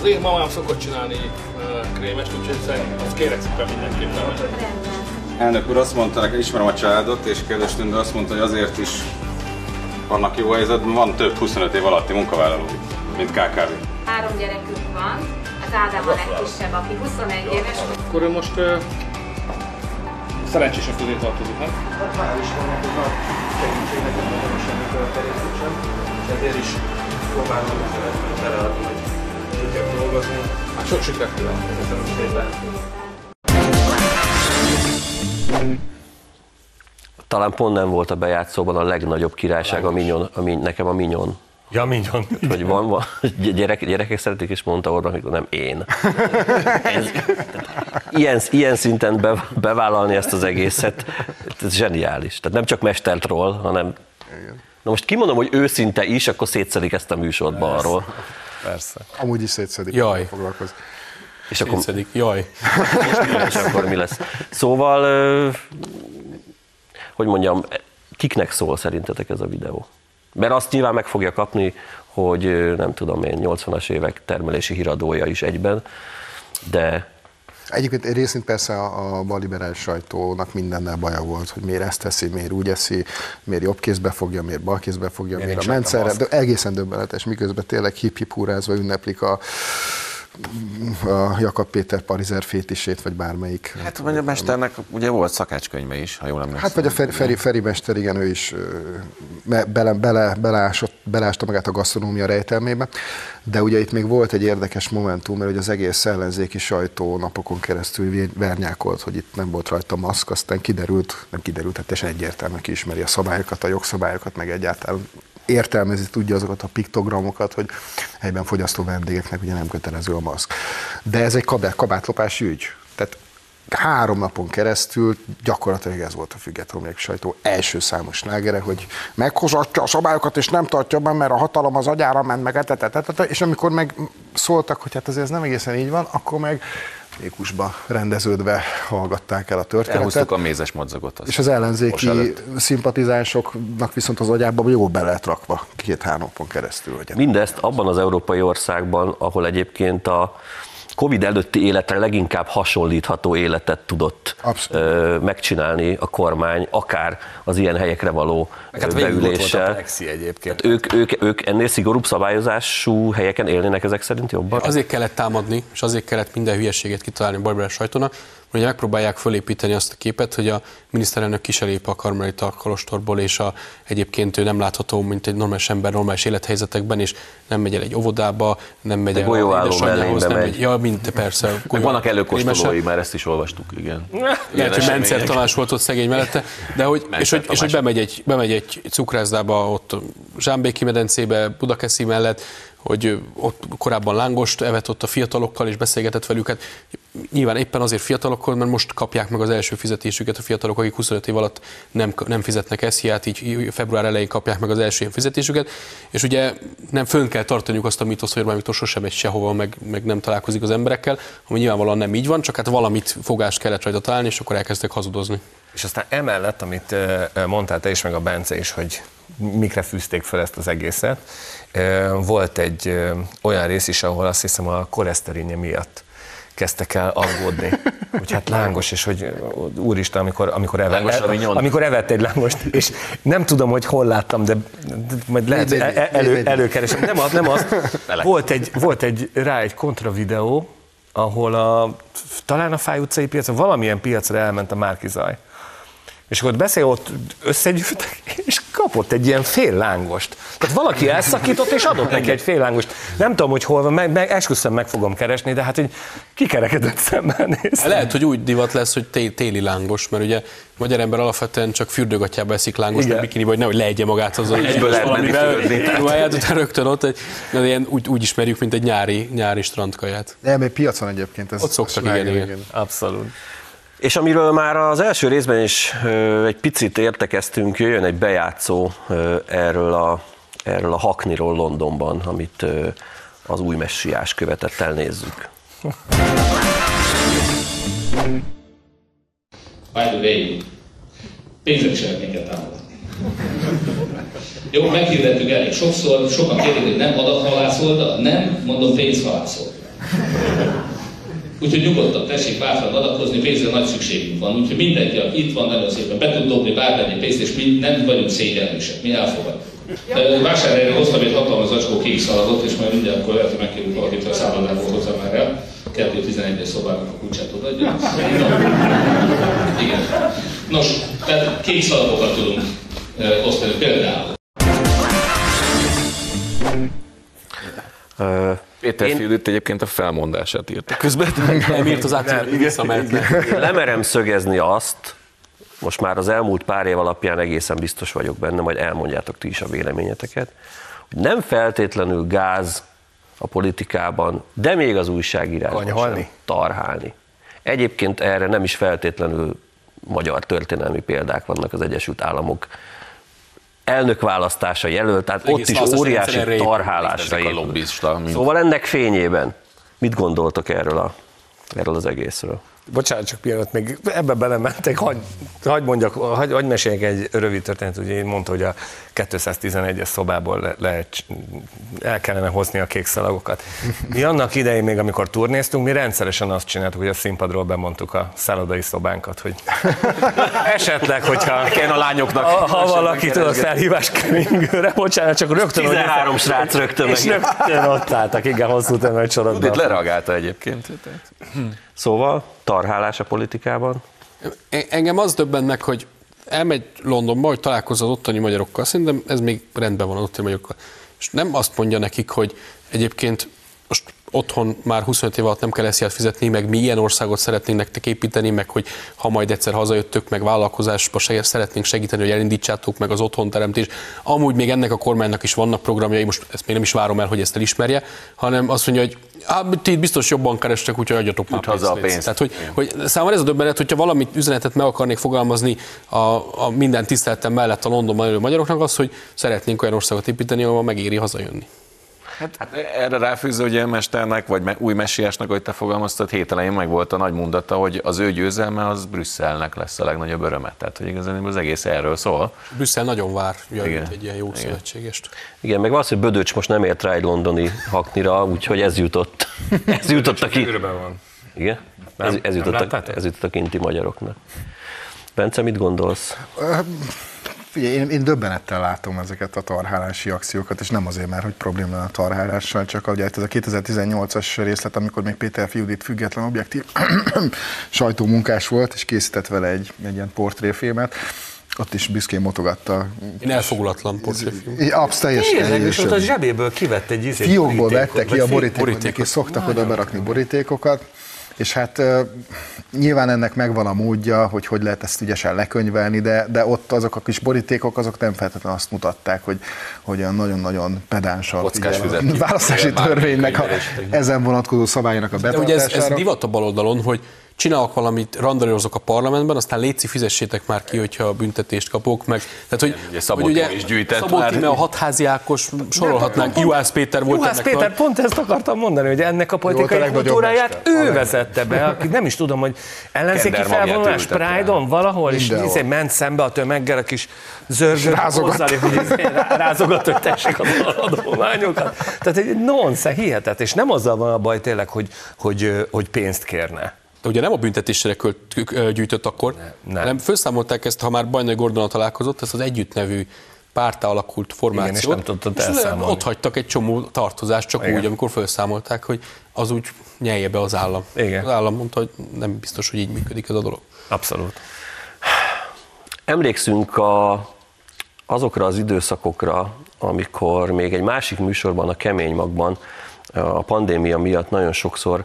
Az én mamám szokott csinálni krémest, úgyhogy szerintem azt kérek szépen mindenképpen, hogy Elnök úr azt mondta, nekem ismerem a családot, és kedves Tündő azt mondta, hogy azért is vannak jó helyzetben, van több 25 év alatti munkavállalói, mint KKV. Három gyerekünk van, az Ádám a legkisebb, aki 21 éves. Akkor ő most uh, szerencsések közé tartozik, nem? Hál' Istennek ez a segítségnek nem nagyon semmi követelésük sem, és ezért is próbálom beleadni, hogy tudjak dolgozni. Hát sok sikert kívánok. Köszönöm szépen. Talán pont nem volt a bejátszóban a legnagyobb királyság, a minyon, a min, nekem a minyon. Ja, mindjárt. Hogy van, van gyerek, gyerekek szeretik, és mondta Orbán, amikor nem én. Ez, ilyen, ilyen szinten be, bevállalni ezt az egészet, ez zseniális. Tehát nem csak mestertról, hanem... Na most kimondom, hogy őszinte is, akkor szétszedik ezt a műsort balról. Persze. Amúgy is szétszedik, Jaj. És akkor, Szétszedik. Jaj. és akkor mi lesz? Szóval, hogy mondjam, kiknek szól szerintetek ez a videó? Mert azt nyilván meg fogja kapni, hogy nem tudom én, 80-as évek termelési híradója is egyben, de Egyébként részint persze a, a balliberális sajtónak mindennel baja volt, hogy miért ezt teszi, miért úgy eszi, miért jobb kézbe fogja, miért bal kézbe fogja, miért, miért a mentszerre, de egészen döbbenetes, miközben tényleg hip-hip húrázva ünneplik a, a Jakab Péter parizer fétisét, vagy bármelyik. Hát vagy a mesternek ugye volt szakácskönyve is, ha jól emlékszem. Hát vagy a Feri, Feri, Feri Mester, igen, ő is bele, bele, beleásott, beleásta magát a gasztronómia rejtelmébe, de ugye itt még volt egy érdekes momentum, mert ugye az egész ellenzéki sajtó napokon keresztül vernyákolt, hogy itt nem volt rajta maszk, aztán kiderült, nem kiderült, hát teljesen egyértelműen ki ismeri a szabályokat, a jogszabályokat, meg egyáltalán értelmezi, tudja azokat a piktogramokat, hogy helyben fogyasztó vendégeknek ugye nem kötelező a maszk. De ez egy kabát, kabátlopási ügy. Tehát három napon keresztül gyakorlatilag ez volt a független sajtó első számos slágere, hogy meghozatja a szabályokat, és nem tartja be, mert a hatalom az agyára ment, meg etetetetete, és amikor meg szóltak, hogy hát ez nem egészen így van, akkor meg ékusba rendeződve hallgatták el a történetet. Elhúztuk a mézes madzagot. És az ellenzéki szimpatizánsoknak viszont az agyába jó be lehet rakva két-három napon keresztül. Hogy mindezt abban az európai országban, ahol egyébként a Covid előtti életre leginkább hasonlítható életet tudott Abszolút. ö, megcsinálni a kormány, akár az ilyen helyekre való Hát hát volt a beüléssel. egyébként. Tehát ők, ők, ők ennél szigorúbb szabályozású helyeken élnének ezek szerint jobban? Azért kellett támadni, és azért kellett minden hülyeséget kitalálni a barbarás sajtónak, hogy megpróbálják fölépíteni azt a képet, hogy a miniszterelnök kiselép a Karmelita kolostorból, és a, egyébként ő nem látható, mint egy normális ember normális élethelyzetekben, és nem megy el egy óvodába, nem megy Egy el golyóálló édesanyjához, nem megy. megy. Ja, mint persze. Meg golyó- vannak előkóstolói, már ezt is olvastuk, igen. Lehet, hogy Mencer. Tamás volt ott szegény mellette, de hogy, és, hogy, és hogy bemegy egy, bemegy egy cukrászdába, ott Zsámbéki medencébe, Budakeszi mellett, hogy ott korábban lángost evett ott a fiatalokkal, és beszélgetett velük. Hát nyilván éppen azért fiatalokkal, mert most kapják meg az első fizetésüket a fiatalok, akik 25 év alatt nem, nem fizetnek esziát, így február elején kapják meg az első fizetésüket, és ugye nem fönn kell tartaniuk azt a mítosz, hogy Orbán Viktor sosem megy sehova, meg, meg nem találkozik az emberekkel, ami nyilvánvalóan nem így van, csak hát valamit fogást kellett rajta találni, és akkor elkezdtek hazudozni. És aztán emellett, amit mondtál te is, meg a Bence is, hogy mikre fűzték fel ezt az egészet. Volt egy olyan rész is, ahol azt hiszem a koleszterinje miatt kezdtek el aggódni, hogy hát lángos, és hogy úristen, amikor, amikor, eve, Lángos mignon. amikor evett egy lángost, és nem tudom, hogy hol láttam, de, de majd lehet, Légy, légy, el, elő, előkeresem. Nem az, nem az. Volt egy, volt egy, rá egy kontra videó, ahol a, talán a Fáj utcai piacon, valamilyen piacra elment a Márki Zaj. És akkor ott beszél, ott összegyűltek, és kapott egy ilyen fél lángost. Tehát valaki elszakított, és adott neki egy fél lángost. Nem tudom, hogy hol van, meg, meg esküszöm meg fogom keresni, de hát, hogy kikerekedett szemmel néz. Lehet, hogy úgy divat lesz, hogy té- téli lángos, mert ugye magyar ember alapvetően csak fürdőgatjába eszik lángos, Igen. meg bikini, vagy nehogy leegye magát azzal. Egyből lehet menni fürdni, tehát. Ruháját után rögtön ott, egy, de ilyen úgy, úgy ismerjük, mint egy nyári, nyári strandkaját. Nem, egy piacon egyébként ez. Ott szoktak, igen, sláger, igen. Abszolút. És amiről már az első részben is egy picit értekeztünk, jöjjön egy bejátszó erről a, erről a Hakniról Londonban, amit az új messiás követett el, nézzük. By the way, pénzek sem minket támogatni. Jó, meghirdettük elég sokszor, sokan kérdezik, hogy nem adathalászolda, nem, mondom pénzhalászolda. Úgyhogy nyugodtan tessék bátran adakozni, pénzre nagy szükségünk van. Úgyhogy mindenki, aki itt van, nagyon szépen be tud dobni bármennyi pénzt, és mi nem vagyunk szégyenlősek, mi elfogadjuk. Vásárhelyre hoztam egy hatalmas zacskó kék szaladot, és majd mindjárt akkor lehet, hogy megkérjük valakit, hogy a szállodából hozza már el. 2.11-es szobának a kulcsát odaadja. Igen. Nos, tehát kék szalagokat tudunk osztani például. Péter Én- Fildit egyébként a felmondását írta közben. Nem írt az. Én lemerem szögezni azt, most már az elmúlt pár év alapján egészen biztos vagyok benne, majd elmondjátok ti is a véleményeteket, hogy nem feltétlenül gáz a politikában, de még az újságírásban sem tarhálni. Egyébként erre nem is feltétlenül magyar történelmi példák vannak az Egyesült Államok elnökválasztása jelölt, tehát Egész ott is óriási tarhálásra a lobbista, mint Szóval ennek fényében mit gondoltok erről, a, erről az egészről? Bocsánat, csak pillanat, még ebbe belementek, hagy, hagy mondjak, hagy, hagy meséljek egy rövid történet, ugye én mondta, hogy a 211-es szobából le, lehet, el kellene hozni a kék szalagokat. Mi annak idején még, amikor turnéztunk, mi rendszeresen azt csináltuk, hogy a színpadról bemondtuk a szállodai szobánkat, hogy esetleg, hogyha Ken a lányoknak. ha, ha valakitől a felhívás keringőre, bocsánat, csak rögtön, hogy 13 srác rögtön és rögtön ott álltak, igen, hosszú Itt tömegsorokban. lereagálta egyébként. Szóval tarhálás a politikában? En- Engem az döbben meg, hogy elmegy Londonba, hogy találkozza az ottani magyarokkal, szerintem ez még rendben van az ottani magyarokkal. És nem azt mondja nekik, hogy egyébként most otthon már 25 év alatt nem kell esziát fizetni, meg mi ilyen országot szeretnénk nektek építeni, meg hogy ha majd egyszer hazajöttök, meg vállalkozásba se- szeretnénk segíteni, hogy elindítsátok meg az otthonteremtés. Amúgy még ennek a kormánynak is vannak programjai, most ezt még nem is várom el, hogy ezt elismerje, hanem azt mondja, hogy hát, ti itt biztos jobban kerestek, úgyhogy adjatok már haza a pénzt. Tehát, hogy, hogy számomra ez a döbbenet, hogyha valamit üzenetet meg akarnék fogalmazni a, a minden tiszteletem mellett a Londonban élő magyaroknak, az, hogy szeretnénk olyan országot építeni, ahol megéri hazajönni. Hát erre ráfűző, hogy a mesternek, vagy új messiásnak, hogy te fogalmaztad, hét elején meg volt a nagy mondata, hogy az ő győzelme az Brüsszelnek lesz a legnagyobb öröme. Tehát, hogy igazán az egész erről szól. Brüsszel nagyon vár, jön Igen. egy ilyen jó szövetségest. Igen, meg hogy Bödöcs most nem ért rá egy londoni haknira, úgyhogy ez jutott. Ez jutott a ki... Űrben van. Igen? Nem, Ez, ez, nem jutott a, ez jutott a kinti magyaroknak. Bence, mit gondolsz? Figyelj, én, én döbbenettel látom ezeket a tarhálási akciókat, és nem azért, mert hogy probléma a tarhálással, csak ugye ez a 2018-as részlet, amikor még Péter Fiudit független objektív sajtómunkás volt, és készített vele egy, egy ilyen portréfilmet, ott is büszkén mutogatta. Én elfogulatlan portréfilm. Absz teljesen. Tényleg, és ott a zsebéből kivett egy izét. Fiókból vette ki a borítékot, borítékot. szoktak oda berakni borítékokat, és hát nyilván ennek megvan a módja, hogy hogy lehet ezt ügyesen lekönyvelni, de, de ott azok a kis borítékok, azok nem feltétlenül azt mutatták, hogy, hogy olyan nagyon-nagyon pedánsan Kockás a választási törvénynek a, ezen vonatkozó szabálynak a De ugye betartására. ez, ez divat a baloldalon, hogy csinálok valamit, randalírozok a parlamentben, aztán léci fizessétek már ki, hogyha büntetést kapok, meg. Tehát, hogy, Ugye Szabó hogy Timi is gyűjtett Szabó már. Timi, a hatházi Ákos, sorolhatnánk, Juhász Péter volt Juhász Péter, nagy- pont ezt akartam mondani, hogy ennek a politikai legnagyobb kultúráját ő vezette be, aki nem is tudom, hogy ellenzéki felvonulás. Pride-on valahol, és izé ment szembe a tömeggel, a kis zörgő rázogat. hozzá, hogy izé rá- rázogat, hogy tessék az adományokat. Tehát egy nonsens, hihetet, és nem azzal van a baj tényleg, hogy, hogy, hogy pénzt kérne. De ugye nem a büntetésre gyűjtött akkor, nem. hanem felszámolták ezt, ha már Bajnai Gordonnal találkozott, ezt az együtt nevű pártá alakult formációt. és nem tudtad elszámolni. ott hagytak egy csomó tartozást, csak Igen. úgy, amikor felszámolták, hogy az úgy nyelje be az állam. Igen. Az állam mondta, hogy nem biztos, hogy így működik ez a dolog. Abszolút. Emlékszünk a, azokra az időszakokra, amikor még egy másik műsorban, a Kemény Magban a pandémia miatt nagyon sokszor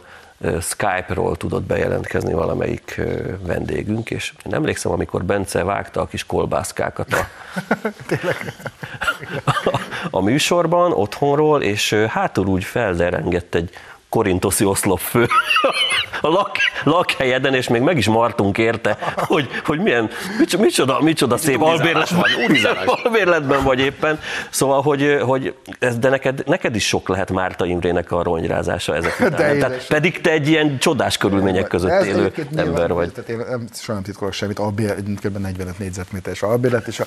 Skype-ról tudott bejelentkezni valamelyik vendégünk, és én emlékszem, amikor Bence vágta a kis kolbászkákat a, a műsorban, otthonról, és hátul úgy felderengett egy korintoszi oszlopfő a lak, lakhelyeden, és még meg is martunk érte, hogy, hogy milyen, micsoda, micsoda, micsoda szép albérletben, albérletben vagy éppen. Szóval, hogy, hogy ez, de neked, neked is sok lehet Márta Imrének a ronyrázása ezek után. De Tehát, pedig te egy ilyen csodás körülmények között Ez élő ember vagy. Tehát én nem, soha nem titkolok semmit, kb. 45 négyzetméteres albérlet, és a,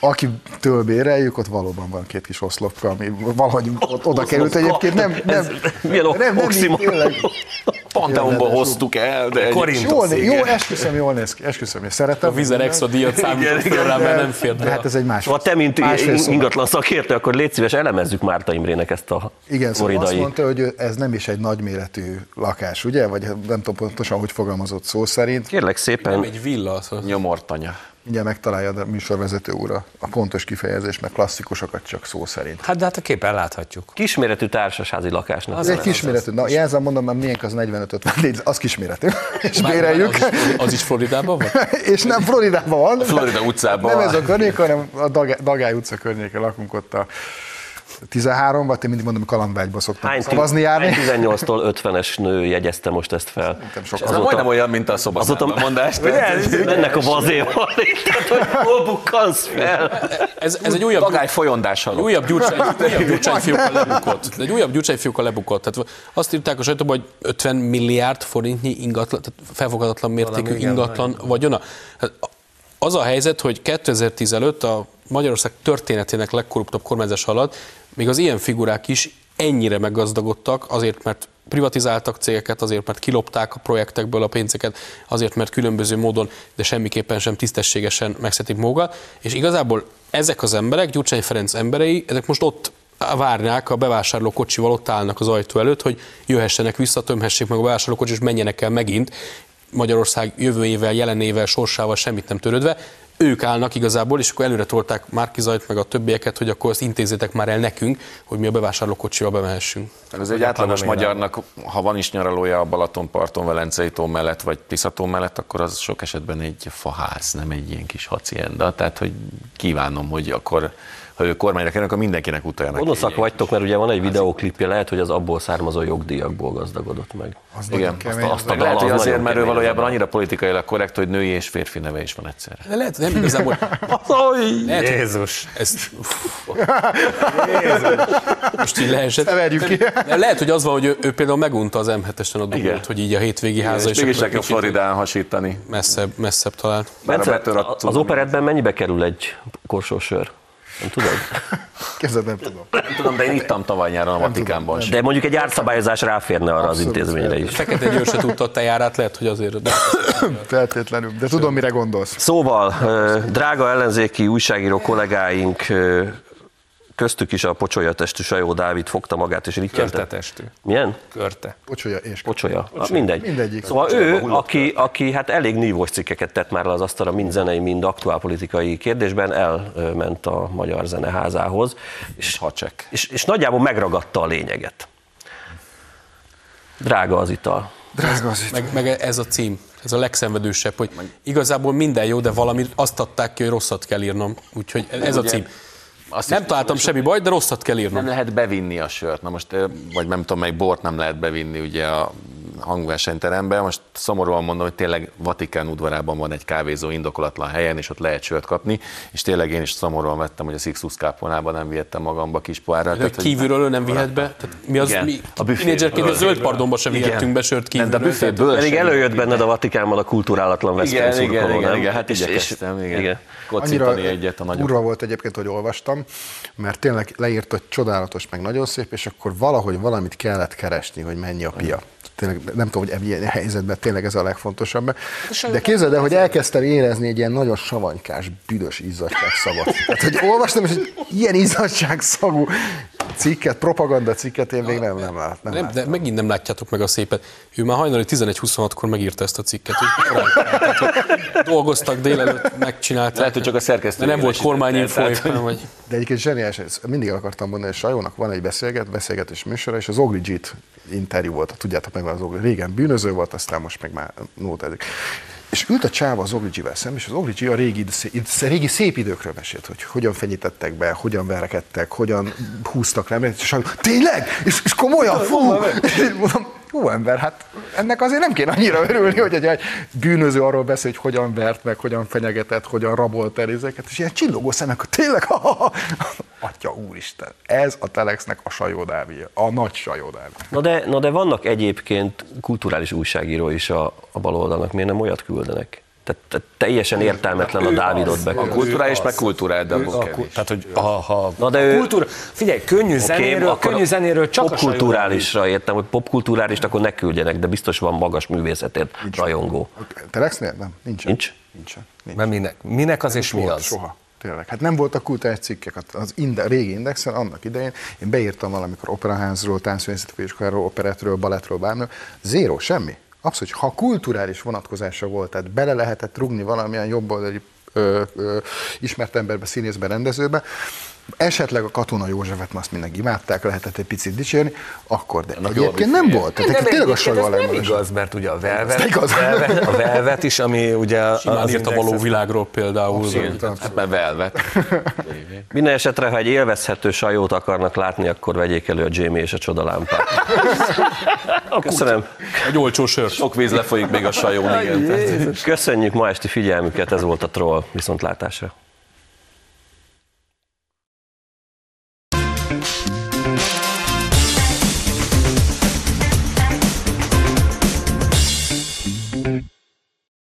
akitől béreljük, ott valóban van két kis oszlopka, ami valahogy ott oda került egyébként. Nem, nem, Ez milyen nem, nem, tényleg. Panteonba hoztuk el, de egy Jól, jó, esküszöm, jól néz ki, esküszöm, és szeretem. A vizer extra díjat számított rá, mert nem fért De hát ez egy másfél. Ha te, mint ingatlan szakértő, akkor légy szíves, elemezzük Márta Imrének ezt a Igen, szóval azt mondta, hogy ez nem is egy nagyméretű lakás, ugye? Vagy nem tudom pontosan, hogy fogalmazott szó szerint. Kérlek szépen, Nem egy villa, szóval nyomortanya. Mindjárt megtalálja a műsorvezető úr a- a pontos kifejezést, meg klasszikusokat csak szó szerint. Hát de hát a képen láthatjuk. kisméretű társasházi lakásnak. Ez egy kisméretű, na jelzem, mondom, mert miénk az 45-50 négy, az kisméretű, és béreljük. Az is, az is Floridában van? és nem Floridában van. Florida utcában Nem van. ez a környék, hanem a Dagály, utca környéken lakunk ott a 13 vagy én mindig mondom, hogy kalandvágyba szoktam Hány, szavazni járni. hány 18-tól 50-es nő jegyezte most ezt fel? Ez majdnem olyan, mint a Azóta szobaszában mondás. mennek a vazéval, tehát hogy hol bukkansz fel? Ez, ez egy újabb, Dagály folyondás halott. újabb gyurcsány, újabb gyurcsányfióka lebukott. Egy újabb gyurcsányfióka lebukott. Tehát azt írták a sajtóban, hogy 50 milliárd forintnyi ingatlan, tehát felfogadatlan mértékű ingatlan vagyona. Hát az a helyzet, hogy 2010 előtt a Magyarország történetének legkorruptabb kormányzás alatt még az ilyen figurák is ennyire meggazdagodtak, azért mert privatizáltak cégeket, azért mert kilopták a projektekből a pénzeket, azért mert különböző módon, de semmiképpen sem tisztességesen megszetik magukat, és igazából ezek az emberek, Gyurcsány Ferenc emberei, ezek most ott várnák a bevásárló kocsival, ott állnak az ajtó előtt, hogy jöhessenek vissza, tömhessék meg a bevásárló kocsit, és menjenek el megint, Magyarország jövőjével, jelenével, sorsával semmit nem törődve, ők állnak igazából, és akkor előre tolták Márkizajt meg a többieket, hogy akkor azt intézzétek már el nekünk, hogy mi a bevásárlókocsival bemehessünk. Ez egy átlagos magyarnak, ha van is nyaralója a Balatonparton, Velencei tó mellett, vagy Tiszató mellett, akkor az sok esetben egy faház, nem egy ilyen kis hacienda. Tehát, hogy kívánom, hogy akkor, kormányra kerül, akkor mindenkinek utaljanak. Gonoszak vagytok, mert ugye van egy videóklipje, lehet, hogy az abból származó jogdíjakból gazdagodott meg. Az Igen, kemény. azt a Meg lehet, hogy az azért, mert ő valójában annyira politikailag korrekt, hogy női és férfi neve is van egyszerre. De lehet, nem igazából. lehet, hogy Jézus. ezt, most így leesett. Verjük ki. Lehet, hogy az van, hogy ő, ő például megunta az M7-esen a dugót, hogy így a hétvégi háza és és mégis nekem Floridán hasítani. Messzebb, messzebb a Bence, az operetben mennyibe kerül egy korsósör? Nem tudod? Kezded nem tudom. Nem tudom, de én ittam tavaly nyáron a Vatikánban. De mondjuk egy árszabályozás ráférne arra az Abszolút intézményre is. Fekete Győr se tudta a te járát, lehet, hogy azért. De Feltétlenül. De tudom, mire gondolsz. Szóval, drága ellenzéki újságíró kollégáink, köztük is a pocsolyatestű Sajó Dávid fogta magát és rittyentett. Körtetestű. Milyen? Körte. Pocsolya és Pocsolya. Ah, mindegy. Mindegyik. Szóval ő, aki, aki hát elég nívós cikkeket tett már le az asztalra mind zenei, mind aktuálpolitikai kérdésben, elment a Magyar Zeneházához, és, Hacsek. és, és nagyjából megragadta a lényeget. Drága az ital. Drága az itt. meg, meg ez a cím, ez a legszenvedősebb, hogy igazából minden jó, de valami azt adták ki, hogy rosszat kell írnom. Úgyhogy ez a Ugye, cím. Azt Nem találtam semmi bajt, de rosszat kell írnom. Nem lehet bevinni a sört. Na most, vagy nem tudom, melyik bort nem lehet bevinni ugye a hangversenyterembe. Most szomorúan mondom, hogy tényleg Vatikán udvarában van egy kávézó indokolatlan helyen, és ott lehet sört kapni, és tényleg én is szomorúan vettem, hogy a Sixus kápolnában nem vihettem magamba kis pohárra. De kívülről ő nem vihet be? Tehát mi az, Igen. mi, A büféből. tínédzserként a zöld pardonba sem Igen. vihettünk be sört Nem, de a kívülről. büféből Pedig előjött benned a Vatikánban a kulturálatlan Igen, veszprémi igen, szurkoló, igen, nem? igen, hát igyekeztem, igen. igen. Kocintani egyet a nagyobb. Urva volt egyébként, hogy olvastam, mert tényleg leírt, hogy csodálatos, meg nagyon szép, és akkor valahogy valamit kellett keresni, hogy mennyi a pia. Tényleg nem tudom, hogy ilyen helyzetben tényleg ez a legfontosabb. De képzeld el, hogy elkezdtem érezni egy ilyen nagyon savanykás, büdös izzadság szagot. Tehát, hogy olvastam, és egy ilyen izzadság szagú cikket, propaganda cikket én még nem, nem, lát, nem, Nem, láttam. de megint nem látjátok meg a szépet. Ő már hajnali 11-26-kor megírta ezt a cikket. hogy korán kell. Tehát, hogy dolgoztak délelőtt, megcsinálták. Lehet, hogy csak a szerkesztő De nem volt éppen, vagy... De egyébként zseniális, ezt mindig akartam mondani, hogy Sajónak van egy beszélget, beszélgetés műsora, és az Ogli G-t interjú volt, tudjátok meg, az Ogli. Régen bűnöző volt, aztán most meg már nótázik. És ült a csáva az Ogli G-vel szemben, és az Ogli G a régi, régi szép időkről mesélt, hogy hogyan fenyítettek be, hogyan verekedtek, hogyan húztak le, és tényleg? És, és komolyan? Fú! És mondom, jó ember, hát ennek azért nem kéne annyira örülni, hogy egy, egy bűnöző arról beszél, hogy hogyan vert meg, hogyan fenyegetett, hogyan rabolt el ezeket, és ilyen csillogó szemek, tényleg, ha, ha, ha. Atya úristen, ez a Telexnek a Sajó Dávid, a nagy Sajó Dávid. Na de, na de vannak egyébként kulturális újságíró is a, a baloldalnak, miért nem olyat küldenek? Tehát, tehát teljesen értelmetlen a Dávidot A beküldeni. kulturális, meg kultúrált, de abból a, kevés. tehát, hogy ha, ha Na de a ő- kultúra, figyelj, könnyű zenéről, akkor könnyű zenéről csak a popkulturálisra értem, hogy popkulturális, akkor ne küldjenek, de biztos van magas művészetért rajongó. Telexnél? Nem, nincsen. Nincs? Nincsen. Nincs. Mert minek? Minek az és mi volt, az? Soha. Tényleg. Hát nem voltak kultúrás cikkek. Hát Az inde, régi indexen annak idején én beírtam valamikor operaházról, táncművészeti főiskoláról, operetről, balettről, bármiről. Zéro, semmi. Abszolút, ha kulturális vonatkozása volt, tehát bele lehetett rugni valamilyen jobboldali ö, ismert emberbe, színészbe, rendezőbe, esetleg a Katona Józsefet, azt mindenki imádták, lehetett egy picit dicsérni, akkor, de egyébként nem volt. Tehát Nem, tényleg a ez nem igaz, mert ugye a Velvet, igaz. a Velvet, a Velvet is, ami ugye Simán az írt a való világról például. Hát mert velvet. Minden esetre, ha egy élvezhető sajót akarnak látni, akkor vegyék elő a Jamie és a csodalámpát. Köszönöm. Egy olcsó sört. Sok víz lefolyik még a sajón, igen. Köszönjük ma esti figyelmüket, ez volt a Troll. Viszontlátásra.